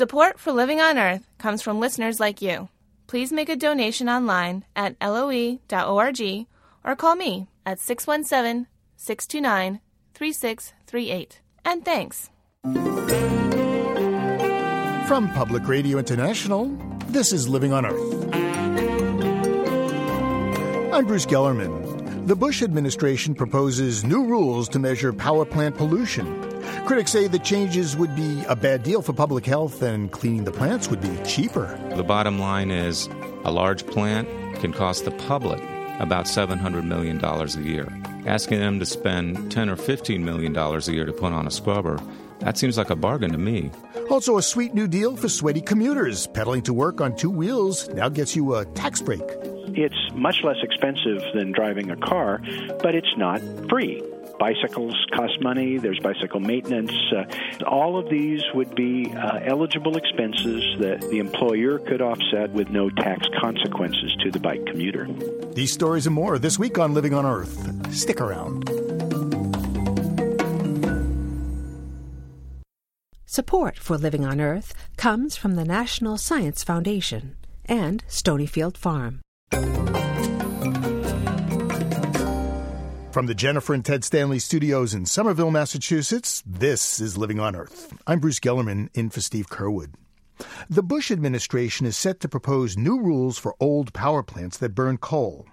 Support for Living on Earth comes from listeners like you. Please make a donation online at loe.org or call me at 617 629 3638. And thanks. From Public Radio International, this is Living on Earth. I'm Bruce Gellerman. The Bush administration proposes new rules to measure power plant pollution. Critics say the changes would be a bad deal for public health and cleaning the plants would be cheaper. The bottom line is a large plant can cost the public about $700 million a year. Asking them to spend 10 or $15 million a year to put on a scrubber, that seems like a bargain to me. Also, a sweet new deal for sweaty commuters. Pedaling to work on two wheels now gets you a tax break. It's much less expensive than driving a car, but it's not free bicycles cost money, there's bicycle maintenance. Uh, all of these would be uh, eligible expenses that the employer could offset with no tax consequences to the bike commuter. These stories and more this week on Living on Earth. Stick around. Support for Living on Earth comes from the National Science Foundation and Stonyfield Farm. From the Jennifer and Ted Stanley studios in Somerville, Massachusetts, this is Living on Earth. I'm Bruce Gellerman in for Steve Curwood. The Bush administration is set to propose new rules for old power plants that burn coal.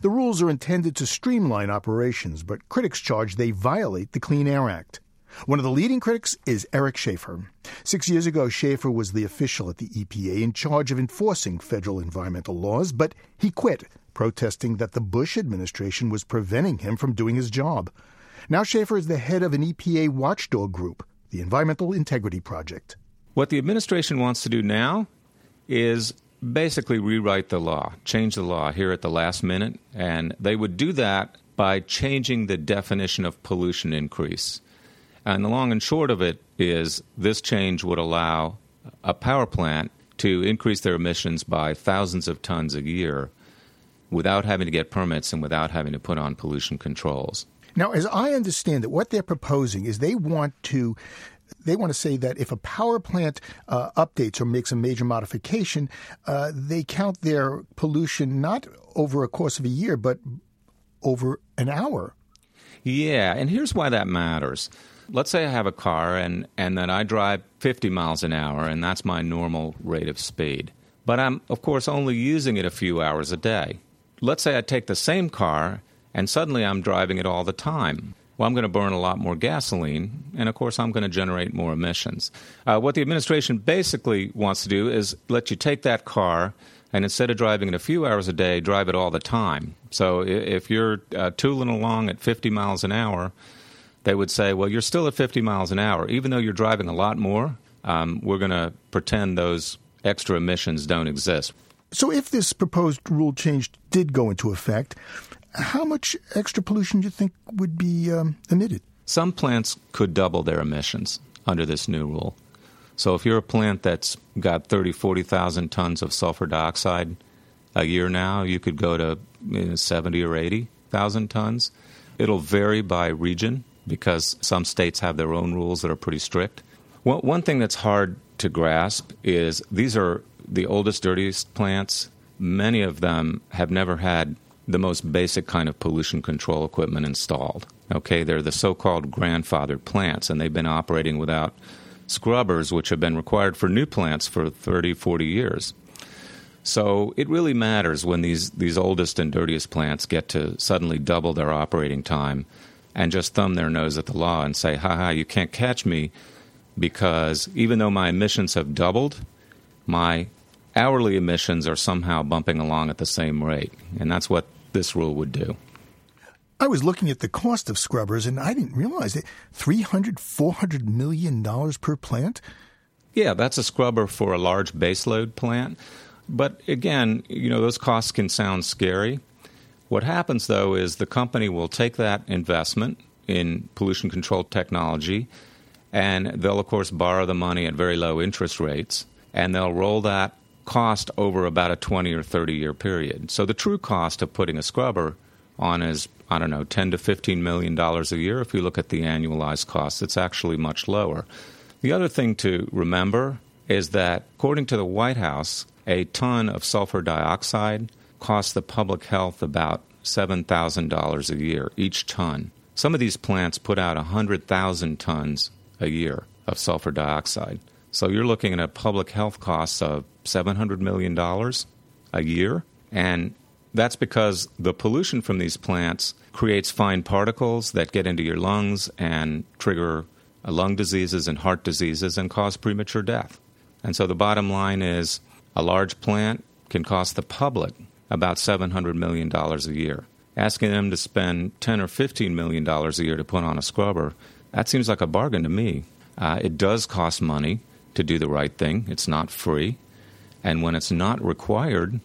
The rules are intended to streamline operations, but critics charge they violate the Clean Air Act. One of the leading critics is Eric Schaeffer. Six years ago, Schaeffer was the official at the EPA in charge of enforcing federal environmental laws, but he quit protesting that the Bush administration was preventing him from doing his job. Now Schaeffer is the head of an EPA watchdog group, the Environmental Integrity Project. What the administration wants to do now is basically rewrite the law, change the law here at the last minute, and they would do that by changing the definition of pollution increase. And the long and short of it is this change would allow a power plant to increase their emissions by thousands of tons a year without having to get permits and without having to put on pollution controls. Now, as I understand it, what they're proposing is they want to they want to say that if a power plant uh, updates or makes a major modification, uh, they count their pollution not over a course of a year, but over an hour. Yeah, and here's why that matters. Let's say I have a car and, and that I drive 50 miles an hour, and that's my normal rate of speed. But I'm, of course, only using it a few hours a day let's say I take the same car and suddenly I'm driving it all the time. Well, I'm going to burn a lot more gasoline, and of course, I'm going to generate more emissions. Uh, what the administration basically wants to do is let you take that car and instead of driving it a few hours a day, drive it all the time. So if you're uh, tooling along at 50 miles an hour, they would say, well, you're still at 50 miles an hour. Even though you're driving a lot more, um, we're going to pretend those extra emissions don't exist. So, if this proposed rule change did go into effect, how much extra pollution do you think would be um, emitted? Some plants could double their emissions under this new rule. So, if you're a plant that's got 30, 40,000 tons of sulfur dioxide a year now, you could go to you know, 70 or 80,000 tons. It'll vary by region because some states have their own rules that are pretty strict. One, one thing that's hard to grasp is these are the oldest, dirtiest plants, many of them have never had the most basic kind of pollution control equipment installed. Okay, they're the so called grandfathered plants, and they've been operating without scrubbers, which have been required for new plants for 30, 40 years. So it really matters when these, these oldest and dirtiest plants get to suddenly double their operating time and just thumb their nose at the law and say, ha ha, you can't catch me because even though my emissions have doubled, my hourly emissions are somehow bumping along at the same rate. And that's what this rule would do. I was looking at the cost of scrubbers and I didn't realize it. $300, 400 million dollars per plant? Yeah, that's a scrubber for a large baseload plant. But again, you know, those costs can sound scary. What happens though is the company will take that investment in pollution control technology and they'll of course borrow the money at very low interest rates and they'll roll that cost over about a 20 or 30 year period. So the true cost of putting a scrubber on is I don't know 10 to 15 million dollars a year if you look at the annualized cost it's actually much lower. The other thing to remember is that, according to the White House, a ton of sulfur dioxide costs the public health about $7,000 a year, each ton. Some of these plants put out 100,000 tons a year of sulfur dioxide. So you're looking at a public health cost of $700 million a year. And that's because the pollution from these plants creates fine particles that get into your lungs and trigger uh, lung diseases and heart diseases and cause premature death. And so the bottom line is a large plant can cost the public about $700 million a year. Asking them to spend 10 or $15 million a year to put on a scrubber, that seems like a bargain to me. Uh, it does cost money to do the right thing, it's not free. And when it's not required,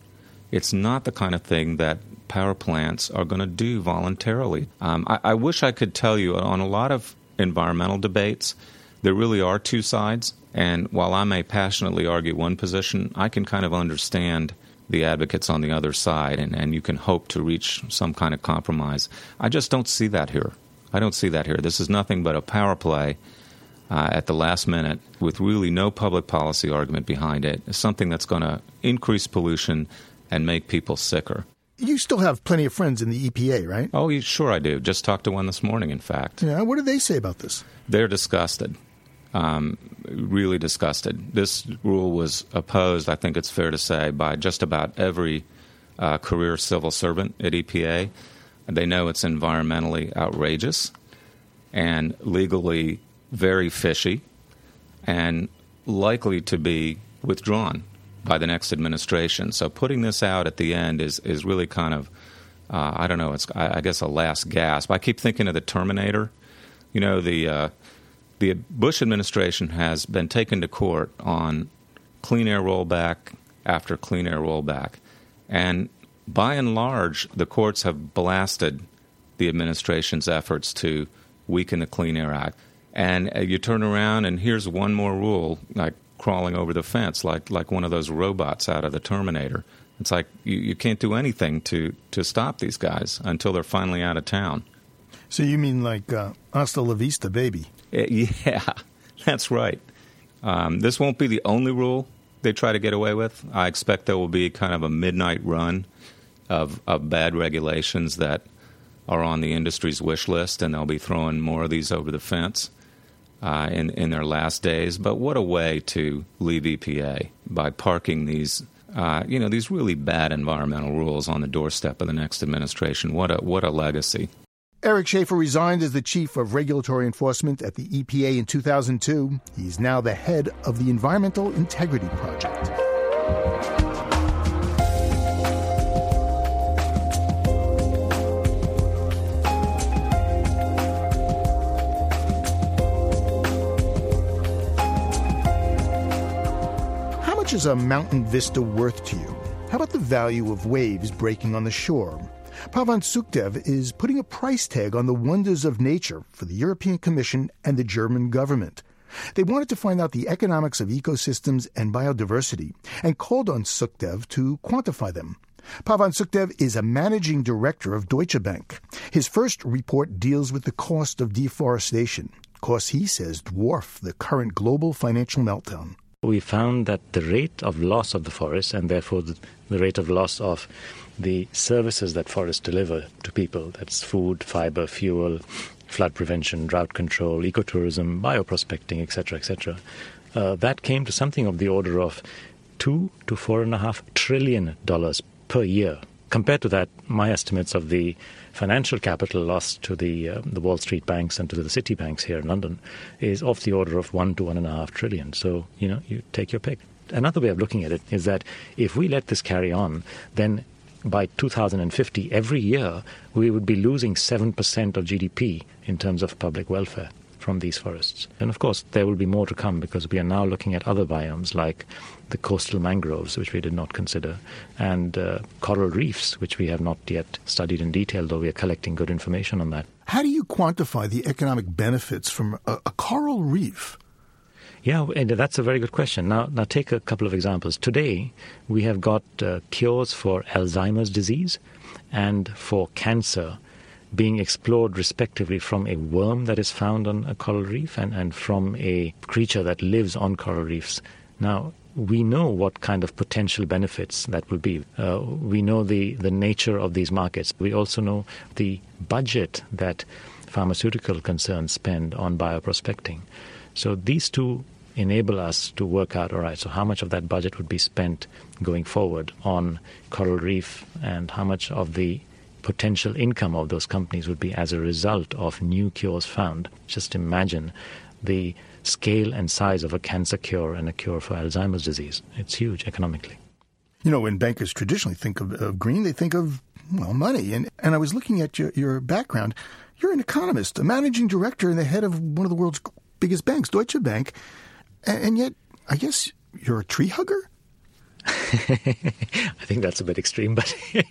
it's not the kind of thing that power plants are going to do voluntarily. Um, I, I wish I could tell you on a lot of environmental debates, there really are two sides. And while I may passionately argue one position, I can kind of understand the advocates on the other side, and, and you can hope to reach some kind of compromise. I just don't see that here. I don't see that here. This is nothing but a power play uh, at the last minute with really no public policy argument behind it. It's something that's going to increase pollution and make people sicker. You still have plenty of friends in the EPA, right? Oh, sure I do. Just talked to one this morning, in fact. Yeah, what do they say about this? They're disgusted. Um, really disgusted. This rule was opposed, I think it's fair to say, by just about every uh, career civil servant at EPA. They know it's environmentally outrageous and legally very fishy and likely to be withdrawn by the next administration. So putting this out at the end is is really kind of uh, I don't know. It's I, I, guess a last gasp. I keep thinking of the Terminator. You know the uh, the Bush administration has been taken to court on clean air rollback after clean air rollback, and by and large, the courts have blasted the administration's efforts to weaken the Clean Air Act. And uh, you turn around, and here's one more rule, like crawling over the fence like like one of those robots out of the Terminator. It's like you, you can't do anything to to stop these guys until they're finally out of town. So you mean like uh, hasta la vista, baby? Uh, yeah, that's right. Um, this won't be the only rule they try to get away with. I expect there will be kind of a midnight run of of bad regulations that are on the industry's wish list, and they'll be throwing more of these over the fence uh, in in their last days. But what a way to leave EPA by parking these. Uh, you know these really bad environmental rules on the doorstep of the next administration. What a what a legacy! Eric Schaeffer resigned as the chief of regulatory enforcement at the EPA in 2002. He's now the head of the Environmental Integrity Project. How much is a mountain vista worth to you? How about the value of waves breaking on the shore? Pavan Sukhdev is putting a price tag on the wonders of nature for the European Commission and the German government. They wanted to find out the economics of ecosystems and biodiversity and called on Sukhdev to quantify them. Pavan Sukhdev is a managing director of Deutsche Bank. His first report deals with the cost of deforestation, costs he says dwarf the current global financial meltdown we found that the rate of loss of the forest and therefore the, rate of loss of the services that forests deliver to people that's food, fiber, fuel, flood prevention, drought control, ecotourism, bioprospecting, etc., etc. Uh, that came to something of the order of two to four and a half trillion dollars per year. Compared to that, my estimates of the financial capital lost to the uh, the Wall Street banks and to the city banks here in London is of the order of one to one and a half trillion. So you know, you take your pick. Another way of looking at it is that if we let this carry on, then by 2050, every year we would be losing 7% of GDP in terms of public welfare from these forests. And of course, there will be more to come because we are now looking at other biomes like the coastal mangroves, which we did not consider, and uh, coral reefs, which we have not yet studied in detail, though we are collecting good information on that. How do you quantify the economic benefits from a, a coral reef? Yeah, and that's a very good question. Now, now take a couple of examples. Today, we have got uh, cures for Alzheimer's disease and for cancer being explored respectively from a worm that is found on a coral reef and, and from a creature that lives on coral reefs Now, we know what kind of potential benefits that will be. Uh, we know the, the nature of these markets. We also know the budget that pharmaceutical concerns spend on bioprospecting. So these two enable us to work out all right, so how much of that budget would be spent going forward on coral reef and how much of the potential income of those companies would be as a result of new cures found. Just imagine the scale and size of a cancer cure and a cure for Alzheimer's disease. It's huge economically. You know, when bankers traditionally think of, of green, they think of, well, money. And, and I was looking at your, your background. You're an economist, a managing director and the head of one of the world's biggest banks, Deutsche Bank. And, and yet, I guess you're a tree hugger? I think that's a bit extreme, but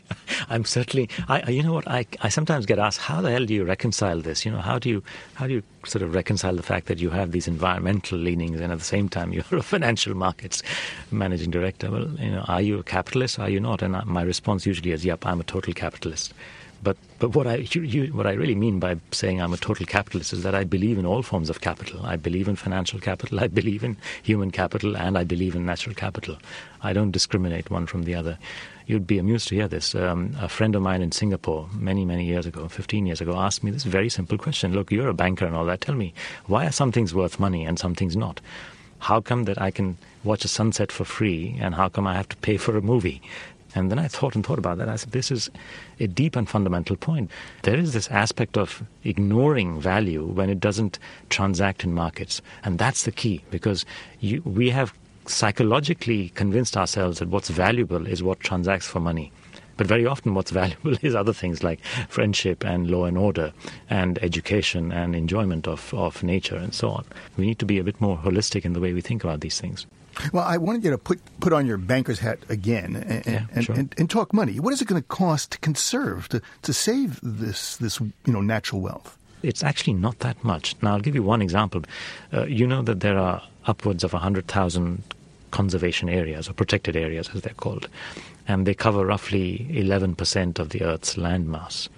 I'm certainly. I, you know what? I, I sometimes get asked, how the hell do you reconcile this? You know, how do you how do you sort of reconcile the fact that you have these environmental leanings and at the same time you're a financial markets managing director? Well, you know, are you a capitalist? Are you not? And my response usually is, yep, I'm a total capitalist. But but what I you, you, what I really mean by saying I'm a total capitalist is that I believe in all forms of capital. I believe in financial capital, I believe in human capital, and I believe in natural capital. I don't discriminate one from the other. You'd be amused to hear this. Um, a friend of mine in Singapore, many many years ago, 15 years ago, asked me this very simple question. Look, you're a banker and all that. Tell me, why are some things worth money and some things not? How come that I can watch a sunset for free, and how come I have to pay for a movie? And then I thought and thought about that. I said, this is a deep and fundamental point. There is this aspect of ignoring value when it doesn't transact in markets. And that's the key because you, we have psychologically convinced ourselves that what's valuable is what transacts for money. But very often, what's valuable is other things like friendship and law and order, and education and enjoyment of, of nature and so on. We need to be a bit more holistic in the way we think about these things. Well, I wanted you to put put on your banker's hat again and, yeah, and, sure. and, and, talk money. What is it going to cost to conserve to, to save this this you know natural wealth? It's actually not that much. Now, I'll give you one example. Uh, you know that there are upwards of hundred thousand conservation areas or protected areas, as they're called, and they cover roughly eleven percent of the Earth's landmass.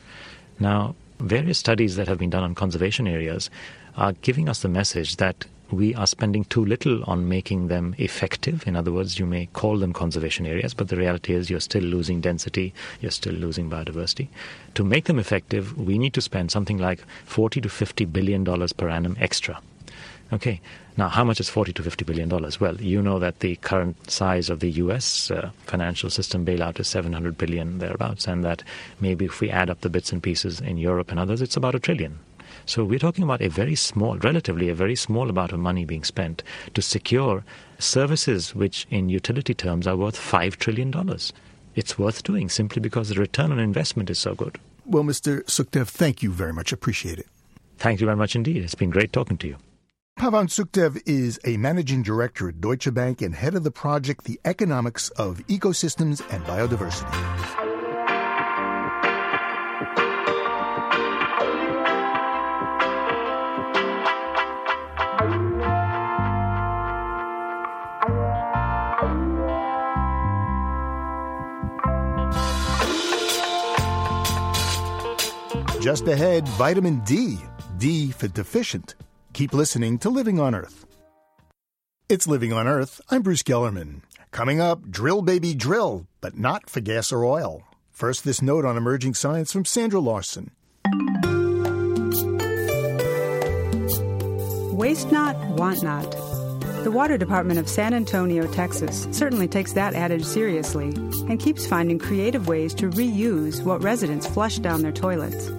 Now, various studies that have been done on conservation areas are giving us the message that we are spending too little on making them effective. In other words, you may call them conservation areas, but the reality is you're still losing density, you're still losing biodiversity. To make them effective, we need to spend something like 40 to 50 billion dollars per annum extra. Okay, now how much is 40 to 50 billion dollars? Well, you know that the current size of the US uh, financial system bailout is 700 billion thereabouts, and that maybe if we add up the bits and pieces in Europe and others, it's about a trillion. So we're talking about a very small, relatively a very small amount of money being spent to secure services which, in utility terms, are worth $5 trillion. It's worth doing simply because the return on investment is so good. Well, Mr. Sukhdev, thank you very much. Appreciate it. Thank you very much indeed. It's been great talking to you. Pavan Sukhdev is a managing director at Deutsche Bank and head of the project The Economics of Ecosystems and Biodiversity. Just ahead, vitamin D. D for deficient. Keep listening to Living on Earth. It's Living on Earth. I'm Bruce Gellerman. Coming up, drill baby drill, but not for gas or oil. First, this note on emerging science from Sandra Larson. Waste not, want not. The Water Department of San Antonio, Texas certainly takes that adage seriously and keeps finding creative ways to reuse what residents flush down their toilets.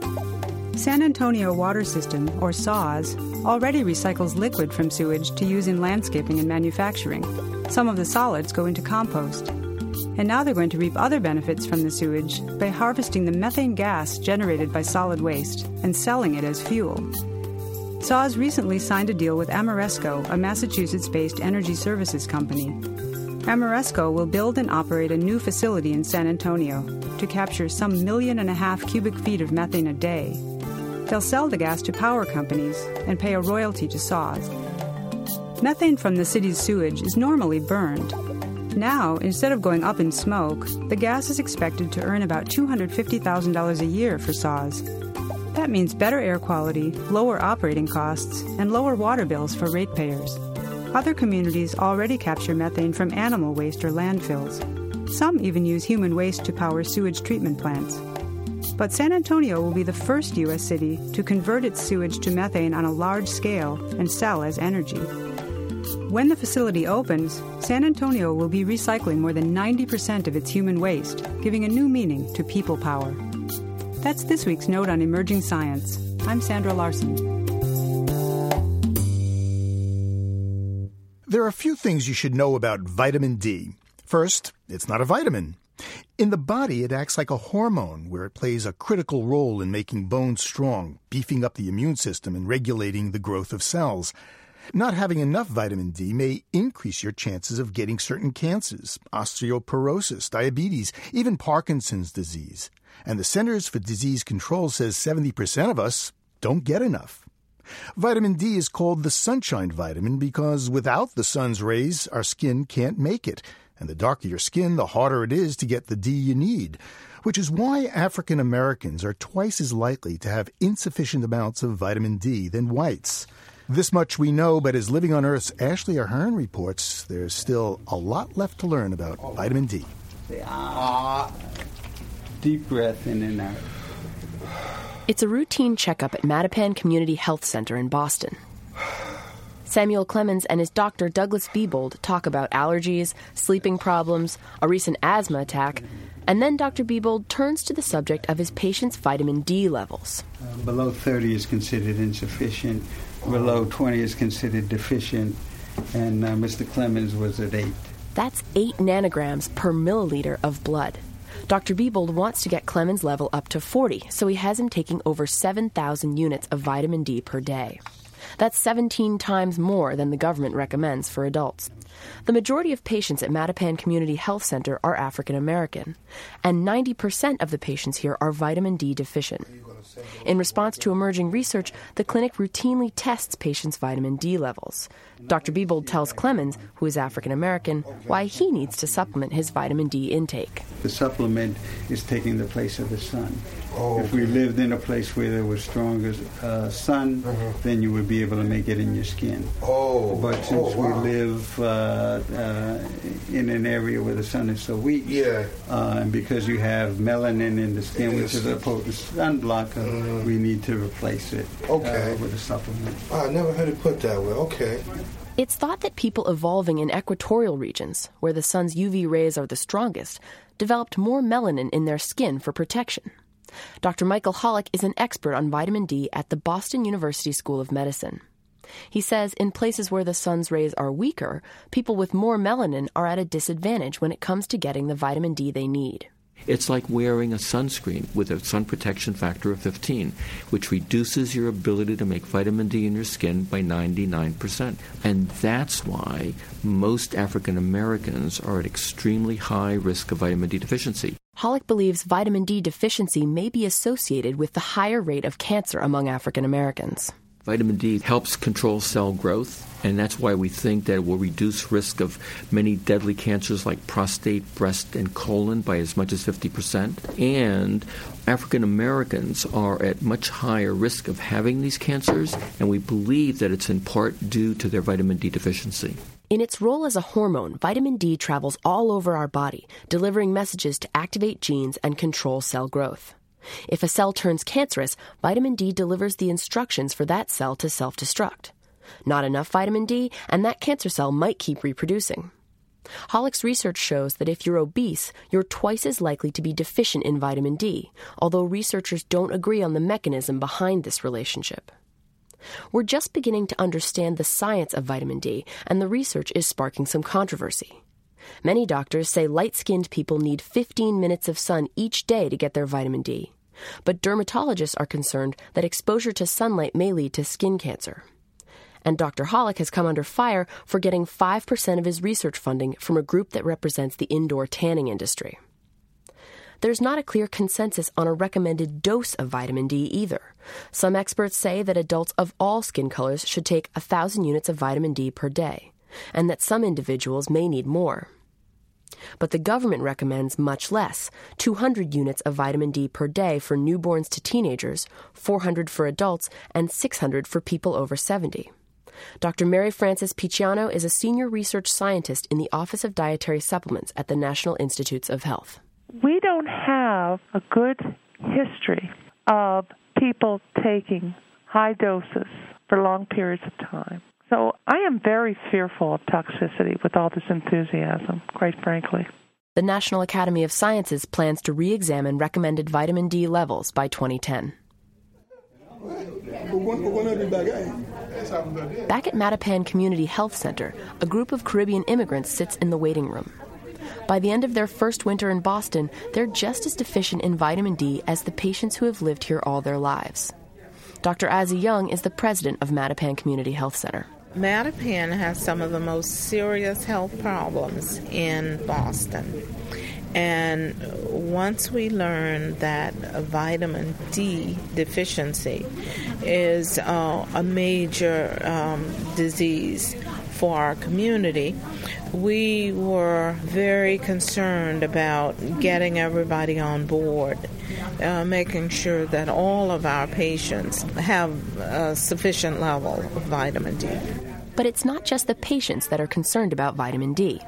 San Antonio Water System, or SAWS, already recycles liquid from sewage to use in landscaping and manufacturing. Some of the solids go into compost. And now they're going to reap other benefits from the sewage by harvesting the methane gas generated by solid waste and selling it as fuel. SAWS recently signed a deal with Ameresco, a Massachusetts based energy services company. Ameresco will build and operate a new facility in San Antonio to capture some million and a half cubic feet of methane a day They'll sell the gas to power companies and pay a royalty to SAWS. Methane from the city's sewage is normally burned. Now, instead of going up in smoke, the gas is expected to earn about $250,000 a year for SAWS. That means better air quality, lower operating costs, and lower water bills for ratepayers. Other communities already capture methane from animal waste or landfills. Some even use human waste to power sewage treatment plants. But San Antonio will be the first U.S. city to convert its sewage to methane on a large scale and sell as energy. When the facility opens, San Antonio will be recycling more than 90% of its human waste, giving a new meaning to people power. That's this week's Note on Emerging Science. I'm Sandra Larson. There are a few things you should know about vitamin D. First, it's not a vitamin. In the body, it acts like a hormone where it plays a critical role in making bones strong, beefing up the immune system, and regulating the growth of cells. Not having enough vitamin D may increase your chances of getting certain cancers, osteoporosis, diabetes, even Parkinson's disease. And the Centers for Disease Control says 70% of us don't get enough. Vitamin D is called the sunshine vitamin because without the sun's rays, our skin can't make it. And the darker your skin, the harder it is to get the D you need. Which is why African Americans are twice as likely to have insufficient amounts of vitamin D than whites. This much we know, but as Living on Earth's Ashley Ahern reports, there's still a lot left to learn about vitamin D. deep breath in and out. It's a routine checkup at Mattapan Community Health Center in Boston. Samuel Clemens and his doctor Douglas Bebold talk about allergies, sleeping problems, a recent asthma attack, and then Dr. Bebold turns to the subject of his patient's vitamin D levels. Uh, below 30 is considered insufficient, below 20 is considered deficient, and uh, Mr. Clemens was at 8. That's 8 nanograms per milliliter of blood. Dr. Bebold wants to get Clemens' level up to 40, so he has him taking over 7,000 units of vitamin D per day. That's 17 times more than the government recommends for adults. The majority of patients at Mattapan Community Health Center are African American, and 90% of the patients here are vitamin D deficient. In response to emerging research, the clinic routinely tests patients' vitamin D levels. Dr. Bebold tells Clemens, who is African American, why he needs to supplement his vitamin D intake. The supplement is taking the place of the sun. Oh, If we lived in a place where there was stronger uh, sun, then you would be able to make it in your skin. Oh, But since oh, wow. we live uh, uh, in an area where the sun is so weak, Yeah. uh, and because you have melanin in the skin, In which the is a potent sun blocker, we need to replace it Okay. uh, with a supplement. Oh, I never heard it put that way. Okay. It's thought that people evolving in equatorial regions, where the sun's UV rays are the strongest, developed more melanin in their skin for protection. Dr. Michael Holick is an expert on vitamin D at the Boston University School of Medicine. He says in places where the sun's rays are weaker, people with more melanin are at a disadvantage when it comes to getting the vitamin D they need. It's like wearing a sunscreen with a sun protection factor of 15, which reduces your ability to make vitamin D in your skin by 99%. And that's why most African Americans are at extremely high risk of vitamin D deficiency. Holick believes vitamin D deficiency may be associated with the higher rate of cancer among African Americans. Vitamin D helps control cell growth, and that's why we think that it will reduce risk of many deadly cancers like prostate, breast, and colon by as much as 50%. And African Americans are at much higher risk of having these cancers, and we believe that it's in part due to their vitamin D deficiency. In its role as a hormone, vitamin D travels all over our body, delivering messages to activate genes and control cell growth. If a cell turns cancerous, vitamin D delivers the instructions for that cell to self destruct. Not enough vitamin D, and that cancer cell might keep reproducing. Holick's research shows that if you're obese, you're twice as likely to be deficient in vitamin D, although researchers don't agree on the mechanism behind this relationship. We're just beginning to understand the science of vitamin D, and the research is sparking some controversy. Many doctors say light skinned people need 15 minutes of sun each day to get their vitamin D. But dermatologists are concerned that exposure to sunlight may lead to skin cancer. And Dr. Holick has come under fire for getting 5% of his research funding from a group that represents the indoor tanning industry. There's not a clear consensus on a recommended dose of vitamin D either. Some experts say that adults of all skin colors should take 1,000 units of vitamin D per day, and that some individuals may need more. But the government recommends much less 200 units of vitamin D per day for newborns to teenagers, 400 for adults, and 600 for people over 70. Dr. Mary Frances Picciano is a senior research scientist in the Office of Dietary Supplements at the National Institutes of Health. We don't have a good history of people taking high doses for long periods of time. So I am very fearful of toxicity with all this enthusiasm, quite frankly. The National Academy of Sciences plans to re examine recommended vitamin D levels by 2010. Back at Mattapan Community Health Center, a group of Caribbean immigrants sits in the waiting room. By the end of their first winter in Boston, they're just as deficient in vitamin D as the patients who have lived here all their lives. Dr. Azzie Young is the president of Mattapan Community Health Center. Mattapan has some of the most serious health problems in Boston. And once we learn that vitamin D deficiency is uh, a major um, disease for our community, we were very concerned about getting everybody on board, uh, making sure that all of our patients have a sufficient level of vitamin D. But it's not just the patients that are concerned about vitamin D.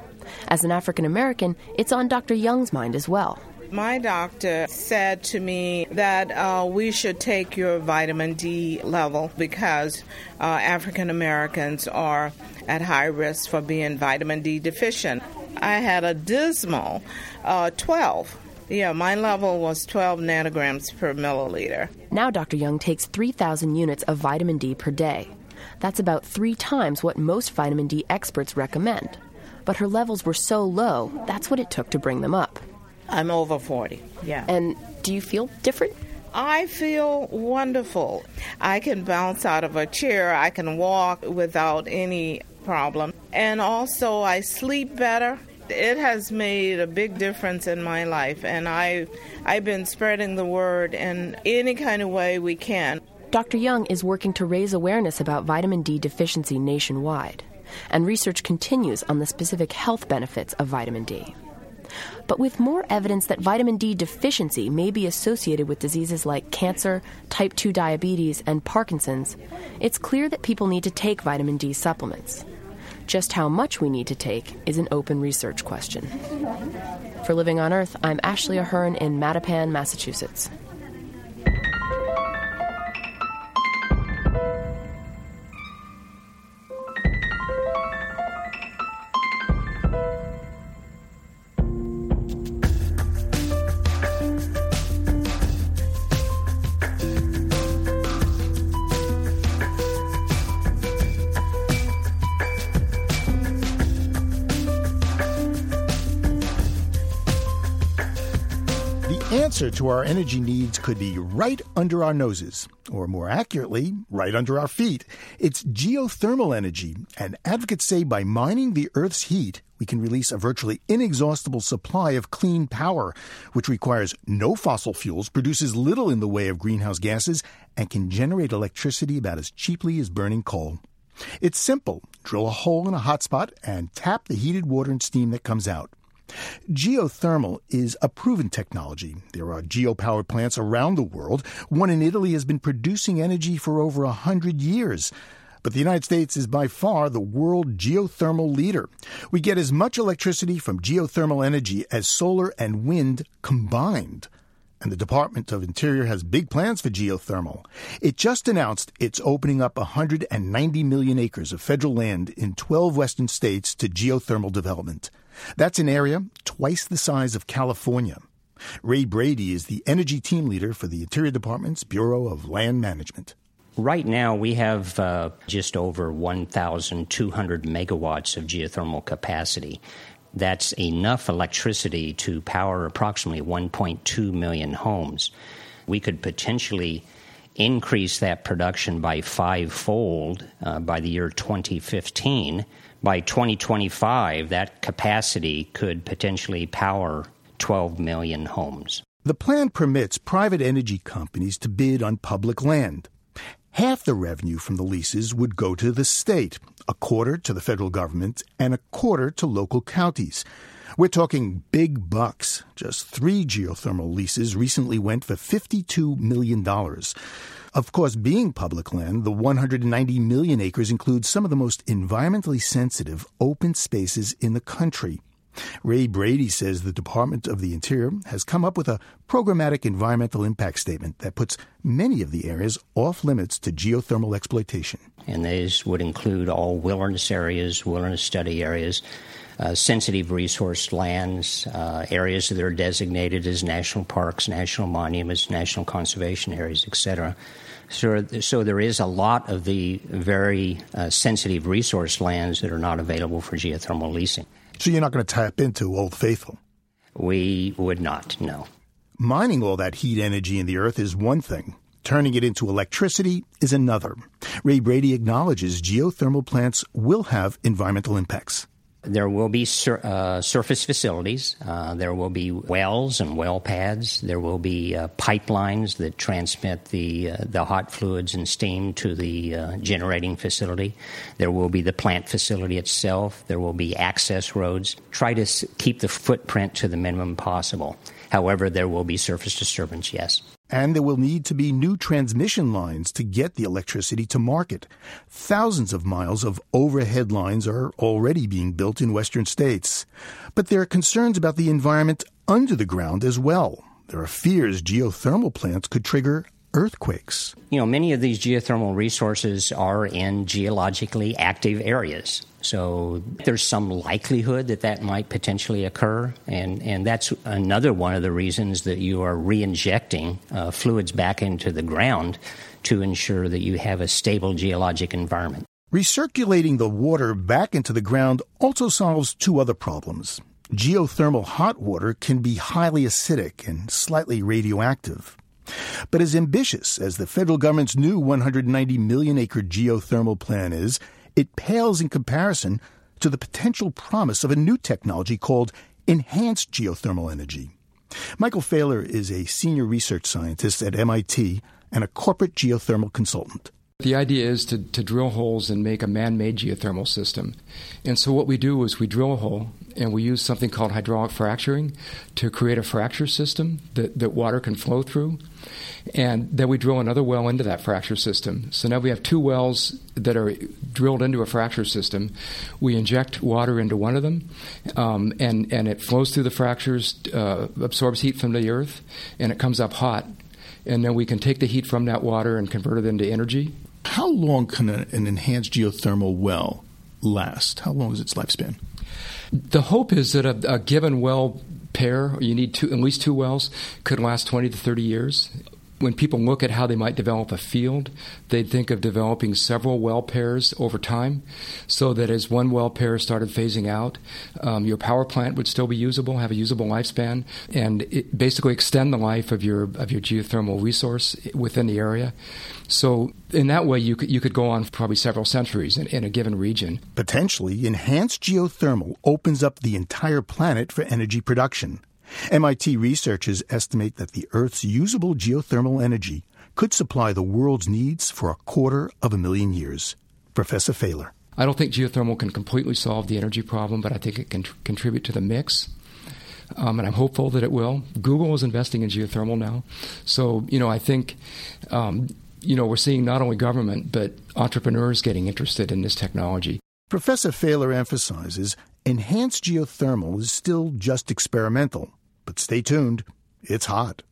As an African American, it's on Dr. Young's mind as well. My doctor said to me that uh, we should take your vitamin D level because uh, African Americans are at high risk for being vitamin D deficient. I had a dismal uh, 12. Yeah, my level was 12 nanograms per milliliter. Now, Dr. Young takes 3,000 units of vitamin D per day. That's about three times what most vitamin D experts recommend. But her levels were so low, that's what it took to bring them up. I'm over 40, yeah. And do you feel different? I feel wonderful. I can bounce out of a chair, I can walk without any problem. And also, I sleep better. It has made a big difference in my life, and I, I've been spreading the word in any kind of way we can. Dr. Young is working to raise awareness about vitamin D deficiency nationwide, and research continues on the specific health benefits of vitamin D. But with more evidence that vitamin D deficiency may be associated with diseases like cancer, type 2 diabetes, and Parkinson's, it's clear that people need to take vitamin D supplements. Just how much we need to take is an open research question. For Living on Earth, I'm Ashley Ahern in Mattapan, Massachusetts. Answer to our energy needs could be right under our noses, or more accurately, right under our feet. It's geothermal energy, and advocates say by mining the Earth's heat, we can release a virtually inexhaustible supply of clean power, which requires no fossil fuels, produces little in the way of greenhouse gases, and can generate electricity about as cheaply as burning coal. It's simple. Drill a hole in a hotspot and tap the heated water and steam that comes out. Geothermal is a proven technology. There are geopower plants around the world. One in Italy has been producing energy for over a hundred years. But the United States is by far the world geothermal leader. We get as much electricity from geothermal energy as solar and wind combined. And the Department of Interior has big plans for geothermal. It just announced it's opening up 190 million acres of federal land in 12 western states to geothermal development. That's an area twice the size of California. Ray Brady is the energy team leader for the Interior Department's Bureau of Land Management. Right now, we have uh, just over 1,200 megawatts of geothermal capacity. That's enough electricity to power approximately 1.2 million homes. We could potentially increase that production by fivefold uh, by the year 2015 by 2025, that capacity could potentially power 12 million homes. The plan permits private energy companies to bid on public land. Half the revenue from the leases would go to the state, a quarter to the federal government, and a quarter to local counties. We're talking big bucks. Just three geothermal leases recently went for $52 million. Of course, being public land, the 190 million acres includes some of the most environmentally sensitive open spaces in the country. Ray Brady says the Department of the Interior has come up with a programmatic environmental impact statement that puts many of the areas off limits to geothermal exploitation. And these would include all wilderness areas, wilderness study areas, uh, sensitive resource lands, uh, areas that are designated as national parks, national monuments, national conservation areas, etc. So, so there is a lot of the very uh, sensitive resource lands that are not available for geothermal leasing. So you're not going to tap into Old Faithful? We would not, no. Mining all that heat energy in the earth is one thing. Turning it into electricity is another. Ray Brady acknowledges geothermal plants will have environmental impacts. There will be sur- uh, surface facilities. Uh, there will be wells and well pads. There will be uh, pipelines that transmit the uh, the hot fluids and steam to the uh, generating facility. There will be the plant facility itself. There will be access roads. Try to s- keep the footprint to the minimum possible. However, there will be surface disturbance. Yes and there will need to be new transmission lines to get the electricity to market. Thousands of miles of overhead lines are already being built in western states. But there are concerns about the environment under the ground as well. There are fears geothermal plants could trigger earthquakes. You know, many of these geothermal resources are in geologically active areas. So there's some likelihood that that might potentially occur, and, and that's another one of the reasons that you are re-injecting uh, fluids back into the ground to ensure that you have a stable geologic environment. Recirculating the water back into the ground also solves two other problems. Geothermal hot water can be highly acidic and slightly radioactive. But as ambitious as the federal government's new 190 million acre geothermal plan is, it pales in comparison to the potential promise of a new technology called enhanced geothermal energy. Michael Fehler is a senior research scientist at MIT and a corporate geothermal consultant. The idea is to, to drill holes and make a man made geothermal system. And so, what we do is we drill a hole and we use something called hydraulic fracturing to create a fracture system that, that water can flow through. And then we drill another well into that fracture system. So now we have two wells that are drilled into a fracture system. We inject water into one of them, um, and, and it flows through the fractures, uh, absorbs heat from the earth, and it comes up hot. And then we can take the heat from that water and convert it into energy. How long can an enhanced geothermal well last? How long is its lifespan? The hope is that a, a given well pair, you need two, at least two wells, could last 20 to 30 years when people look at how they might develop a field, they'd think of developing several well pairs over time, so that as one well pair started phasing out, um, your power plant would still be usable, have a usable lifespan, and basically extend the life of your of your geothermal resource within the area. So in that way, you could you could go on for probably several centuries in, in a given region. Potentially, enhanced geothermal opens up the entire planet for energy production. MIT researchers estimate that the Earth's usable geothermal energy could supply the world's needs for a quarter of a million years. Professor Fehler. I don't think geothermal can completely solve the energy problem, but I think it can tr- contribute to the mix. Um, and I'm hopeful that it will. Google is investing in geothermal now. So, you know, I think, um, you know, we're seeing not only government, but entrepreneurs getting interested in this technology. Professor Fehler emphasizes enhanced geothermal is still just experimental. But stay tuned, it's hot.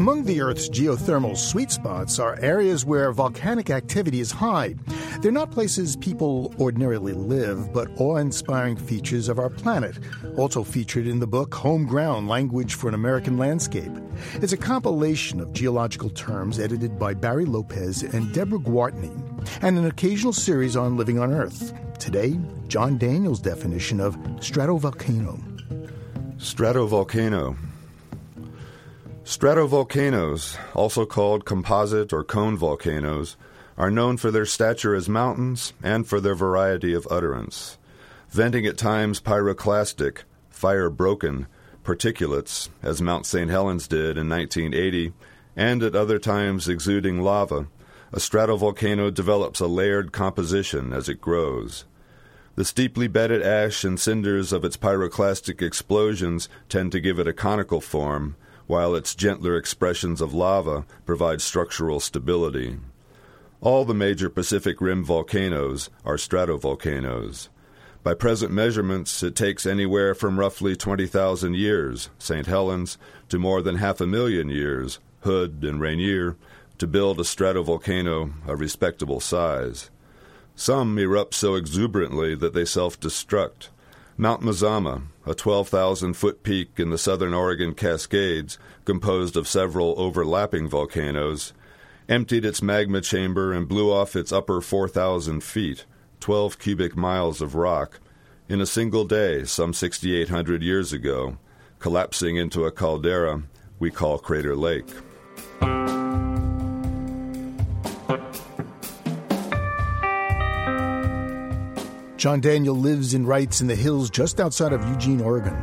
Among the Earth's geothermal sweet spots are areas where volcanic activity is high. They're not places people ordinarily live, but awe inspiring features of our planet, also featured in the book Home Ground Language for an American Landscape. It's a compilation of geological terms edited by Barry Lopez and Deborah Gwartney, and an occasional series on living on Earth. Today, John Daniels' definition of stratovolcano. Stratovolcano Stratovolcanoes, also called composite or cone volcanoes, are known for their stature as mountains and for their variety of utterance. Venting at times pyroclastic, fire broken, particulates, as Mount St. Helens did in 1980, and at other times exuding lava, a stratovolcano develops a layered composition as it grows. The steeply bedded ash and cinders of its pyroclastic explosions tend to give it a conical form, while its gentler expressions of lava provide structural stability. All the major Pacific Rim volcanoes are stratovolcanoes. By present measurements, it takes anywhere from roughly 20,000 years, St. Helens, to more than half a million years, Hood and Rainier, to build a stratovolcano of respectable size. Some erupt so exuberantly that they self destruct. Mount Mazama, a 12,000 foot peak in the southern Oregon Cascades, composed of several overlapping volcanoes, emptied its magma chamber and blew off its upper 4,000 feet, 12 cubic miles of rock, in a single day some 6,800 years ago, collapsing into a caldera we call Crater Lake. John Daniel lives and writes in the hills just outside of Eugene, Oregon.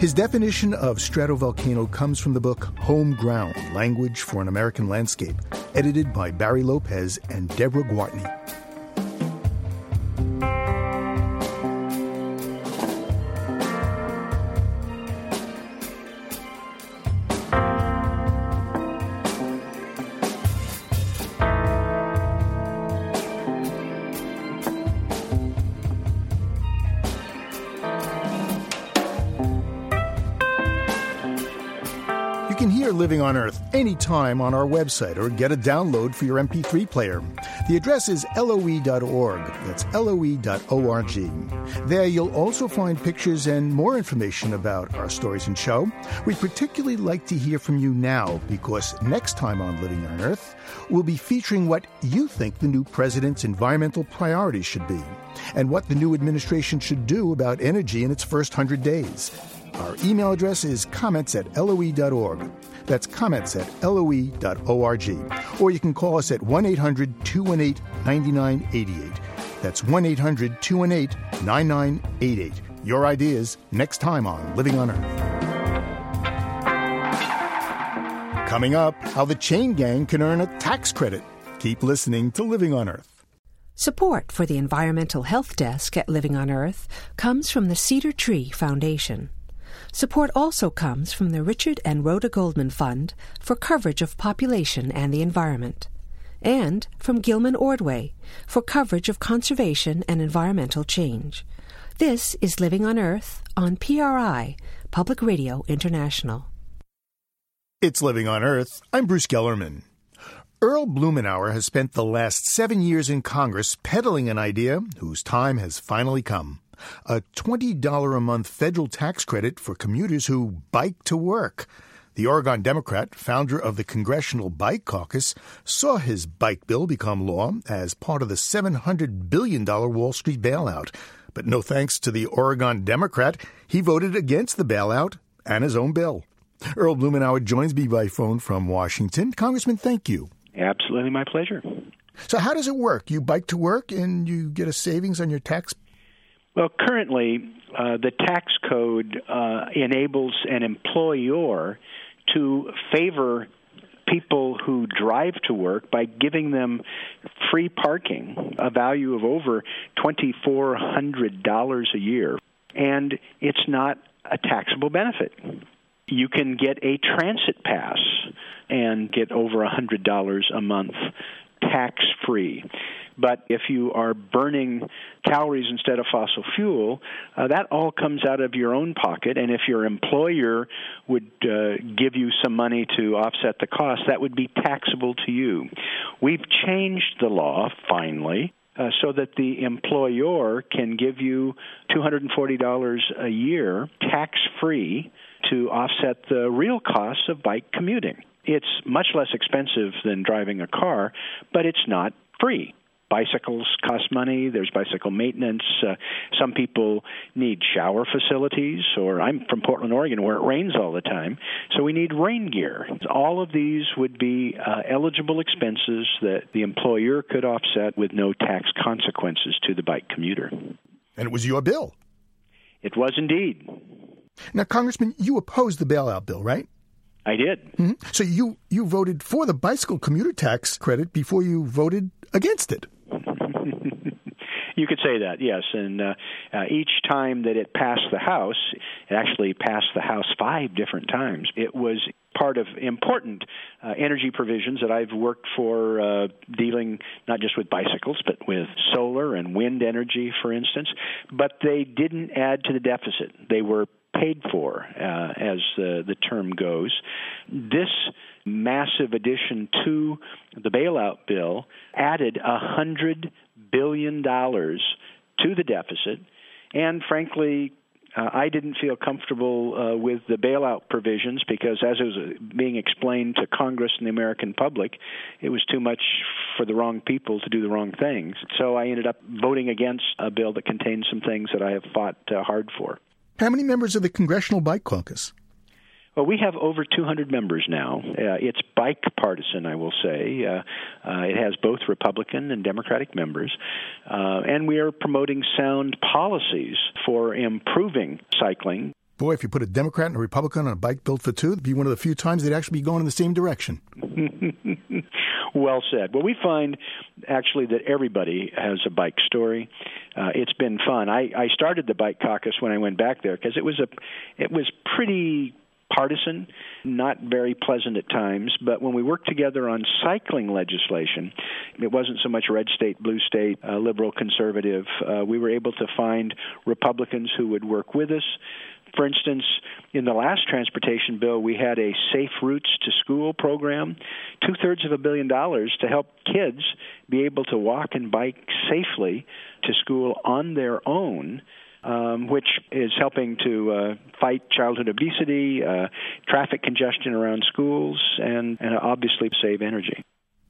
His definition of stratovolcano comes from the book Home Ground Language for an American Landscape, edited by Barry Lopez and Deborah Gwartney. Anytime on our website or get a download for your MP3 player. The address is loe.org. That's loe.org. There you'll also find pictures and more information about our stories and show. We'd particularly like to hear from you now because next time on Living on Earth, we'll be featuring what you think the new president's environmental priorities should be and what the new administration should do about energy in its first hundred days. Our email address is comments at loe.org. That's comments at loe.org. Or you can call us at 1 800 218 9988. That's 1 800 218 9988. Your ideas next time on Living on Earth. Coming up, how the chain gang can earn a tax credit. Keep listening to Living on Earth. Support for the Environmental Health Desk at Living on Earth comes from the Cedar Tree Foundation. Support also comes from the Richard and Rhoda Goldman Fund for coverage of population and the environment, and from Gilman Ordway for coverage of conservation and environmental change. This is Living on Earth on PRI, Public Radio International. It's Living on Earth. I'm Bruce Gellerman. Earl Blumenauer has spent the last seven years in Congress peddling an idea whose time has finally come a $20 a month federal tax credit for commuters who bike to work. The Oregon Democrat, founder of the Congressional Bike Caucus, saw his bike bill become law as part of the $700 billion Wall Street bailout. But no thanks to the Oregon Democrat, he voted against the bailout and his own bill. Earl Blumenauer joins me by phone from Washington. Congressman, thank you. Absolutely my pleasure. So, how does it work? You bike to work and you get a savings on your tax well, currently, uh, the tax code uh, enables an employer to favor people who drive to work by giving them free parking, a value of over $2,400 a year. And it's not a taxable benefit. You can get a transit pass and get over $100 a month tax free. But if you are burning calories instead of fossil fuel, uh, that all comes out of your own pocket. And if your employer would uh, give you some money to offset the cost, that would be taxable to you. We've changed the law finally. Uh, so that the employer can give you $240 a year tax free to offset the real costs of bike commuting. It's much less expensive than driving a car, but it's not free bicycles cost money. There's bicycle maintenance. Uh, some people need shower facilities, or I'm from Portland, Oregon, where it rains all the time, so we need rain gear. All of these would be uh, eligible expenses that the employer could offset with no tax consequences to the bike commuter. And it was your bill. It was indeed. Now, Congressman, you opposed the bailout bill, right? I did. Mm-hmm. So you you voted for the bicycle commuter tax credit before you voted against it. You could say that, yes. And uh, uh, each time that it passed the House, it actually passed the House five different times. It was part of important uh, energy provisions that I've worked for, uh, dealing not just with bicycles, but with solar and wind energy, for instance. But they didn't add to the deficit. They were paid for, uh, as the, the term goes. This massive addition to the bailout bill added a hundred billion dollars to the deficit, and frankly, uh, I didn't feel comfortable uh, with the bailout provisions because, as it was being explained to Congress and the American public, it was too much for the wrong people to do the wrong things. So I ended up voting against a bill that contained some things that I have fought uh, hard for. How many members of the Congressional Bike Caucus? Well, we have over 200 members now. Uh, it's bike partisan, I will say. Uh, uh, it has both Republican and Democratic members. Uh, and we are promoting sound policies for improving cycling. Boy, if you put a Democrat and a Republican on a bike built for two, it'd be one of the few times they'd actually be going in the same direction. well said. Well, we find actually that everybody has a bike story. Uh, it's been fun. I, I started the bike caucus when I went back there because it was a, it was pretty partisan, not very pleasant at times. But when we worked together on cycling legislation, it wasn't so much red state, blue state, uh, liberal, conservative. Uh, we were able to find Republicans who would work with us. For instance, in the last transportation bill, we had a Safe Routes to School program, two thirds of a billion dollars to help kids be able to walk and bike safely to school on their own um, which is helping to uh, fight childhood obesity, uh, traffic congestion around schools, and, and obviously save energy.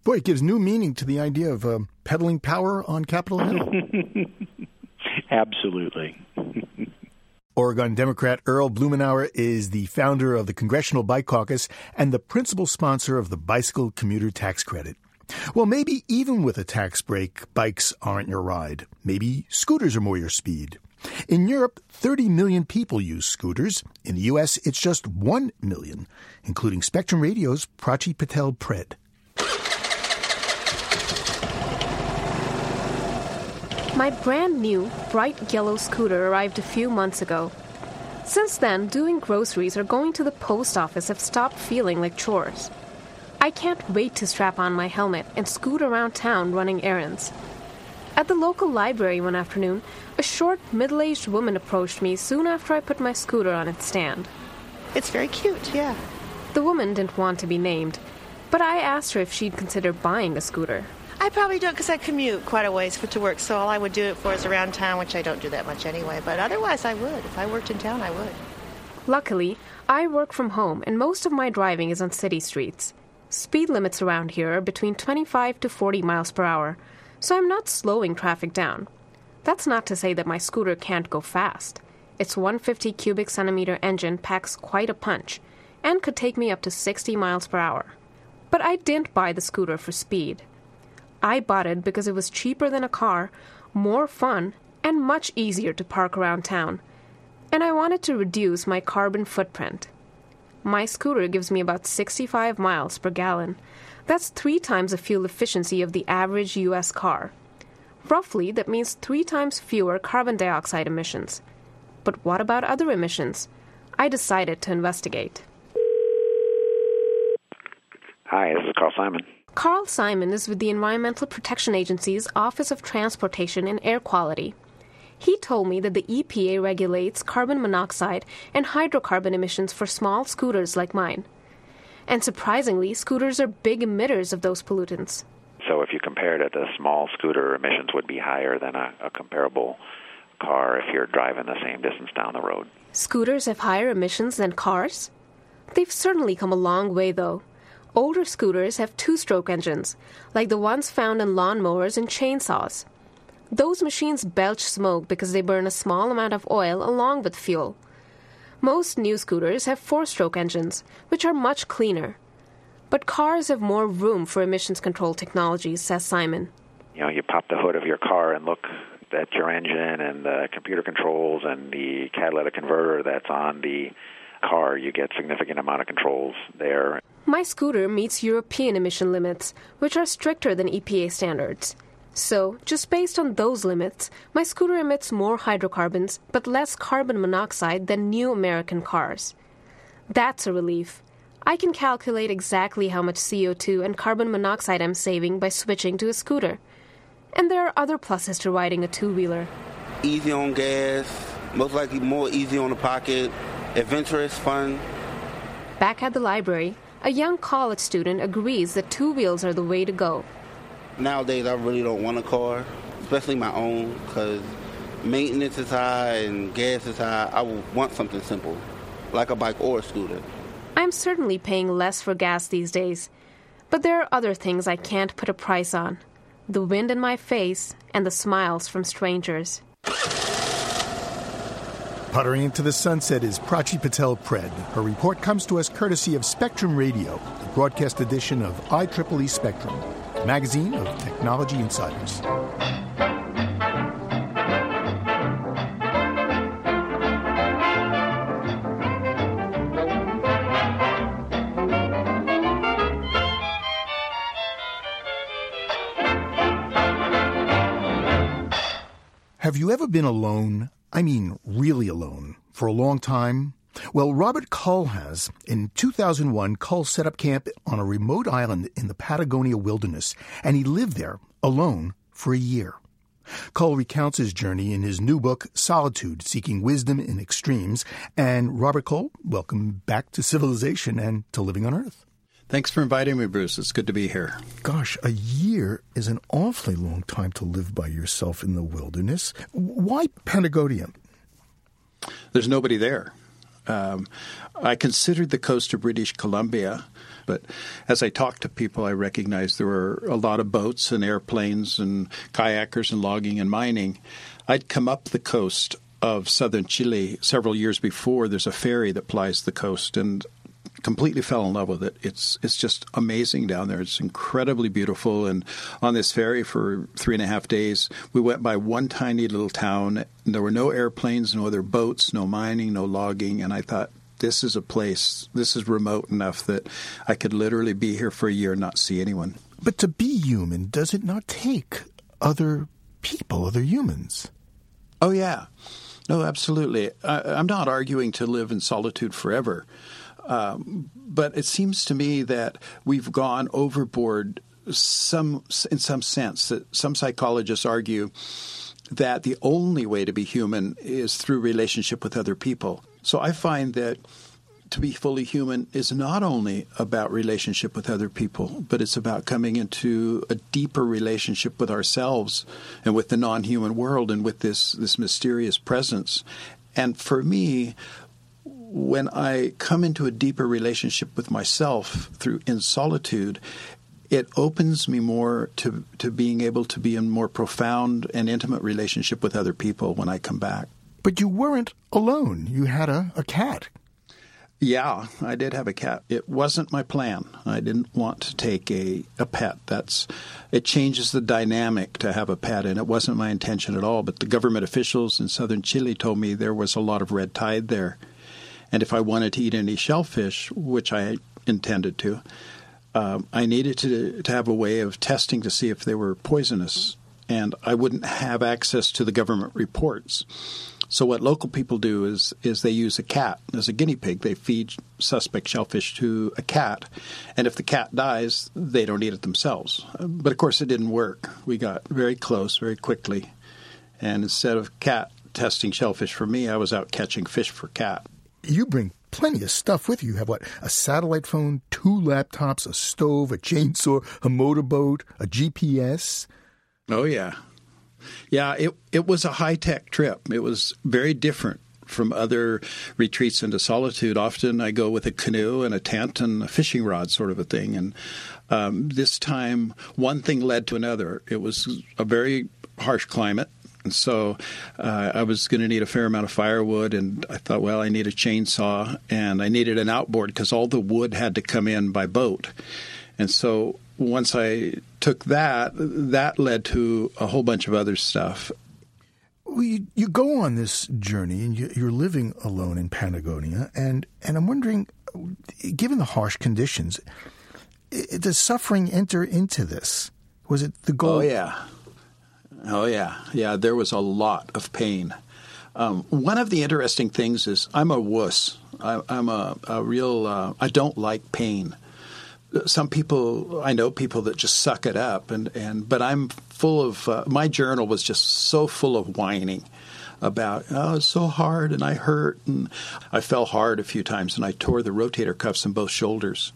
Boy, it gives new meaning to the idea of uh, peddling power on Capitol Hill. Absolutely. Oregon Democrat Earl Blumenauer is the founder of the Congressional Bike Caucus and the principal sponsor of the bicycle commuter tax credit. Well, maybe even with a tax break, bikes aren't your ride. Maybe scooters are more your speed. In Europe, 30 million people use scooters. In the U.S., it's just 1 million, including Spectrum Radio's Prachi Patel Predd. My brand new, bright yellow scooter arrived a few months ago. Since then, doing groceries or going to the post office have stopped feeling like chores. I can't wait to strap on my helmet and scoot around town running errands. At the local library one afternoon, a short, middle aged woman approached me soon after I put my scooter on its stand. It's very cute, yeah. The woman didn't want to be named, but I asked her if she'd consider buying a scooter. I probably don't because I commute quite a ways for, to work, so all I would do it for is around town, which I don't do that much anyway. But otherwise, I would. If I worked in town, I would. Luckily, I work from home, and most of my driving is on city streets. Speed limits around here are between 25 to 40 miles per hour, so I'm not slowing traffic down. That's not to say that my scooter can't go fast. Its 150 cubic centimeter engine packs quite a punch and could take me up to 60 miles per hour. But I didn't buy the scooter for speed. I bought it because it was cheaper than a car, more fun, and much easier to park around town. And I wanted to reduce my carbon footprint. My scooter gives me about 65 miles per gallon, that's three times the fuel efficiency of the average U.S. car. Roughly, that means three times fewer carbon dioxide emissions. But what about other emissions? I decided to investigate. Hi, this is Carl Simon. Carl Simon is with the Environmental Protection Agency's Office of Transportation and Air Quality. He told me that the EPA regulates carbon monoxide and hydrocarbon emissions for small scooters like mine. And surprisingly, scooters are big emitters of those pollutants. So if you compared it, a small scooter emissions would be higher than a, a comparable car if you're driving the same distance down the road. Scooters have higher emissions than cars? They've certainly come a long way, though. Older scooters have two stroke engines, like the ones found in lawnmowers and chainsaws. Those machines belch smoke because they burn a small amount of oil along with fuel. Most new scooters have four stroke engines, which are much cleaner. But cars have more room for emissions control technologies, says Simon. You know, you pop the hood of your car and look at your engine and the computer controls and the catalytic converter that's on the car, you get significant amount of controls there. My scooter meets European emission limits, which are stricter than EPA standards. So, just based on those limits, my scooter emits more hydrocarbons but less carbon monoxide than new American cars. That's a relief. I can calculate exactly how much CO2 and carbon monoxide I'm saving by switching to a scooter. And there are other pluses to riding a two wheeler. Easy on gas, most likely more easy on the pocket, adventurous, fun. Back at the library, a young college student agrees that two wheels are the way to go. Nowadays, I really don't want a car, especially my own, because maintenance is high and gas is high. I would want something simple, like a bike or a scooter. I'm certainly paying less for gas these days, but there are other things I can't put a price on the wind in my face and the smiles from strangers. Puttering into the sunset is Prachi Patel Predd. Her report comes to us courtesy of Spectrum Radio, the broadcast edition of IEEE Spectrum, magazine of technology insiders. Have you ever been alone? I mean, really alone, for a long time? Well, Robert Kull has. In 2001, Kull set up camp on a remote island in the Patagonia wilderness, and he lived there, alone, for a year. Kull recounts his journey in his new book, Solitude Seeking Wisdom in Extremes. And Robert Kull, welcome back to civilization and to living on Earth. Thanks for inviting me, Bruce. It's good to be here. Gosh, a year is an awfully long time to live by yourself in the wilderness. Why Patagonia? There's nobody there. Um, I considered the coast of British Columbia, but as I talked to people, I recognized there were a lot of boats and airplanes and kayakers and logging and mining. I'd come up the coast of southern Chile several years before. There's a ferry that plies the coast, and completely fell in love with it. It's it's just amazing down there. It's incredibly beautiful. And on this ferry for three and a half days, we went by one tiny little town. And there were no airplanes, no other boats, no mining, no logging. And I thought, this is a place. This is remote enough that I could literally be here for a year and not see anyone. But to be human, does it not take other people, other humans? Oh yeah. No, absolutely. I, I'm not arguing to live in solitude forever. Um, but it seems to me that we've gone overboard some in some sense that some psychologists argue that the only way to be human is through relationship with other people. So I find that to be fully human is not only about relationship with other people, but it's about coming into a deeper relationship with ourselves and with the non-human world and with this this mysterious presence. And for me, when I come into a deeper relationship with myself through in solitude, it opens me more to to being able to be in more profound and intimate relationship with other people when I come back. But you weren't alone. You had a, a cat. Yeah, I did have a cat. It wasn't my plan. I didn't want to take a, a pet. That's it changes the dynamic to have a pet and it wasn't my intention at all. But the government officials in southern Chile told me there was a lot of red tide there and if I wanted to eat any shellfish, which I intended to, um, I needed to, to have a way of testing to see if they were poisonous. And I wouldn't have access to the government reports. So what local people do is is they use a cat as a guinea pig. They feed suspect shellfish to a cat, and if the cat dies, they don't eat it themselves. But of course, it didn't work. We got very close very quickly, and instead of cat testing shellfish for me, I was out catching fish for cat you bring plenty of stuff with you. You have what? A satellite phone, two laptops, a stove, a chainsaw, a motorboat, a GPS. Oh yeah. Yeah, it it was a high-tech trip. It was very different from other retreats into solitude. Often I go with a canoe and a tent and a fishing rod, sort of a thing. And um, this time, one thing led to another. It was a very harsh climate. And so uh, I was going to need a fair amount of firewood, and I thought, well, I need a chainsaw and I needed an outboard because all the wood had to come in by boat. And so once I took that, that led to a whole bunch of other stuff. Well, you, you go on this journey and you, you're living alone in Patagonia, and, and I'm wondering, given the harsh conditions, does suffering enter into this? Was it the goal? Oh, yeah. Oh, yeah. Yeah, there was a lot of pain. Um, one of the interesting things is I'm a wuss. I, am a, a, real, uh, I don't like pain. Some people, I know people that just suck it up, and, and but I'm full of, uh, my journal was just so full of whining about oh it's so hard and I hurt and I fell hard a few times and I tore the rotator cuffs in both shoulders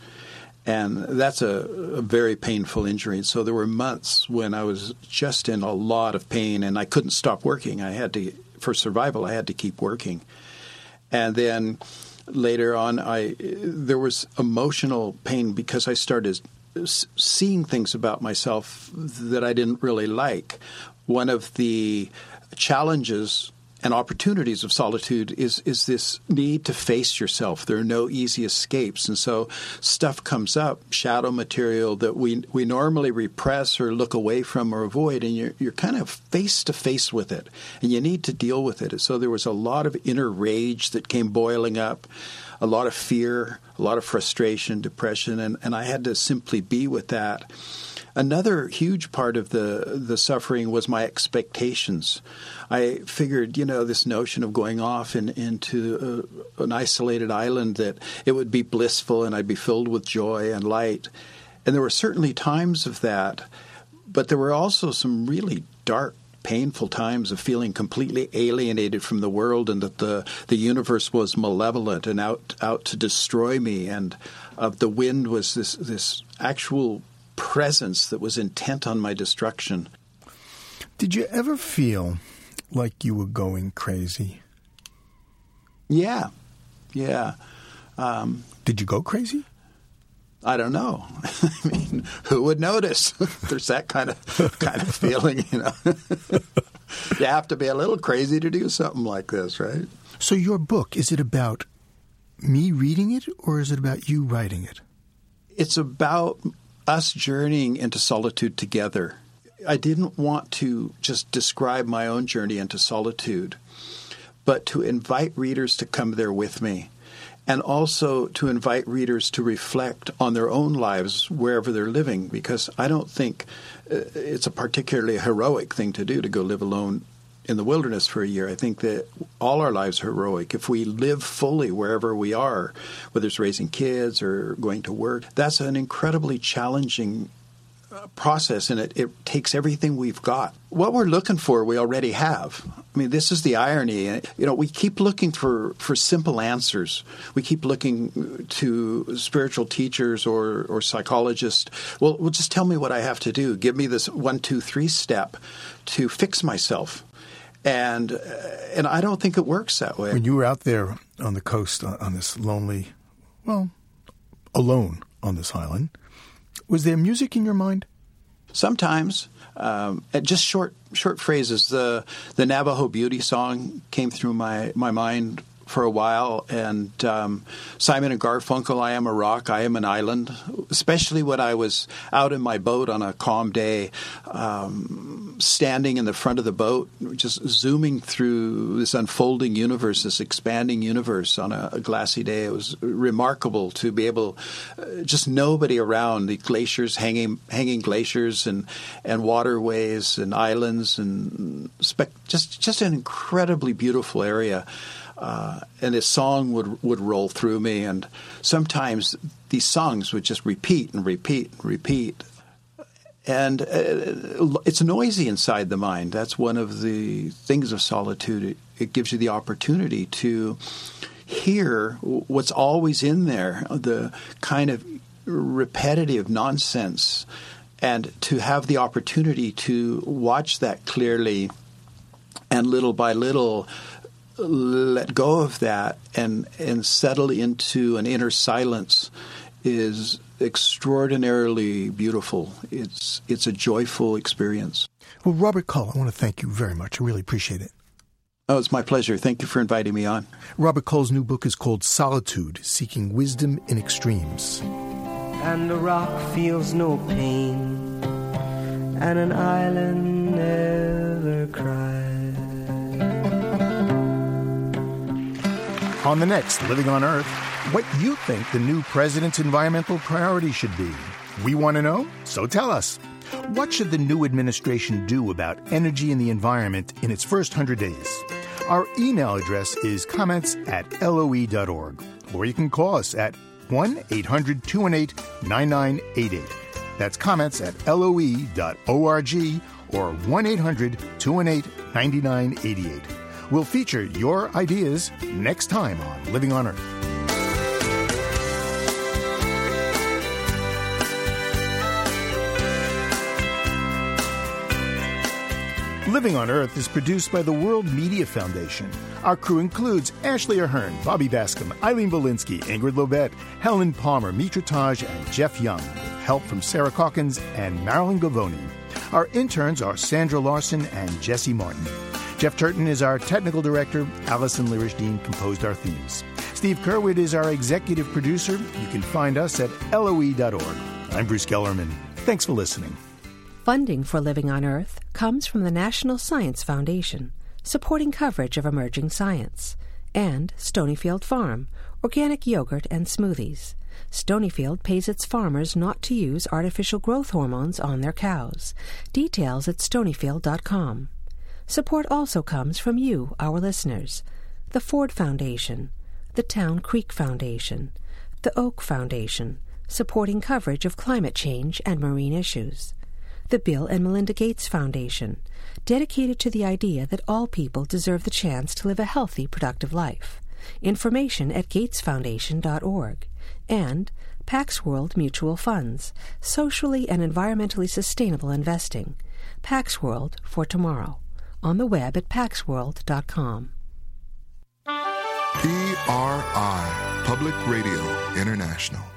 and that's a, a, very painful injury. So there were months when I was just in a lot of pain, and I couldn't stop working. I had to, for survival, I had to keep working. And then later on, I there was emotional pain because I started seeing things about myself that I didn't really like. One of the challenges and opportunities of solitude is is this need to face yourself. There are no easy escapes, and so stuff comes up, shadow material that we we normally repress or look away from or avoid, and you're you're kind of face to face with it, and you need to deal with it. So there was a lot of inner rage that came boiling up, a lot of fear, a lot of frustration, depression, and and I had to simply be with that. Another huge part of the the suffering was my expectations. I figured, you know, this notion of going off in, into a, an isolated island that it would be blissful and I'd be filled with joy and light. And there were certainly times of that, but there were also some really dark painful times of feeling completely alienated from the world and that the, the universe was malevolent and out out to destroy me and of the wind was this this actual presence that was intent on my destruction. Did you ever feel like you were going crazy? Yeah, yeah. Um, Did you go crazy? I don't know. I mean, who would notice? There's that kind of kind of feeling, you know. you have to be a little crazy to do something like this, right? So your book is it about me reading it or is it about you writing it? It's about us journeying into solitude together. I didn't want to just describe my own journey into solitude, but to invite readers to come there with me and also to invite readers to reflect on their own lives wherever they're living because I don't think uh, it's a particularly heroic thing to do to go live alone in the wilderness for a year. I think that all our lives are heroic. If we live fully wherever we are, whether it's raising kids or going to work, that's an incredibly challenging uh, process and it, it takes everything we've got. What we're looking for, we already have. I mean, this is the irony. You know, we keep looking for, for simple answers. We keep looking to spiritual teachers or, or psychologists. Well, well, just tell me what I have to do. Give me this one, two, three step to fix myself and uh, and I don't think it works that way. When you were out there on the coast on, on this lonely, well, alone on this island, was there music in your mind? Sometimes, um, just short short phrases. The the Navajo Beauty song came through my my mind for a while, and um, Simon and Garfunkel, "I Am a Rock, I Am an Island." Especially when I was out in my boat on a calm day, um, standing in the front of the boat, just zooming through this unfolding universe, this expanding universe on a, a glassy day. It was remarkable to be able, uh, just nobody around, the glaciers, hanging hanging glaciers, and and waterways and islands, and just just an incredibly beautiful area. Uh, and this song would would roll through me, and sometimes these songs would just repeat and repeat and repeat. And uh, it's noisy inside the mind. That's one of the things of solitude. It, it gives you the opportunity to hear what's always in there, the kind of repetitive nonsense, and to have the opportunity to watch that clearly and little by little let go of that and and settle into an inner silence is extraordinarily beautiful. It's it's a joyful experience. Well, Robert Kull, I want to thank you very much. I really appreciate it. Oh, it's my pleasure. Thank you for inviting me on. Robert Kull's new book is called Solitude Seeking Wisdom in Extremes. And a rock feels no pain, and an island never cries. On the next Living on Earth, what you think the new president's environmental priorities should be. We want to know, so tell us. What should the new administration do about energy and the environment in its first 100 days? Our email address is comments at loe.org, or you can call us at 1 800 218 9988. That's comments at loe.org or 1 800 218 9988. We'll feature your ideas next time on Living on Earth. Living on Earth is produced by the World Media Foundation. Our crew includes Ashley Ahearn, Bobby Bascomb, Eileen Volinsky, Ingrid Lobet, Helen Palmer, Mitra Taj, and Jeff Young, with help from Sarah Calkins and Marilyn Govoni. Our interns are Sandra Larson and Jesse Martin. Jeff Turton is our technical director. Allison Lirish-Dean composed our themes. Steve Curwood is our executive producer. You can find us at loe.org. I'm Bruce Gellerman. Thanks for listening. Funding for Living on Earth comes from the National Science Foundation, supporting coverage of emerging science, and Stonyfield Farm, organic yogurt and smoothies. Stonyfield pays its farmers not to use artificial growth hormones on their cows. Details at stonyfield.com. Support also comes from you, our listeners, the Ford Foundation, the Town Creek Foundation, the Oak Foundation, supporting coverage of climate change and marine issues the Bill and Melinda Gates Foundation, dedicated to the idea that all people deserve the chance to live a healthy, productive life. Information at gatesfoundation.org. And Pax World Mutual Funds, socially and environmentally sustainable investing. Pax World for tomorrow. On the web at paxworld.com. PRI, Public Radio International.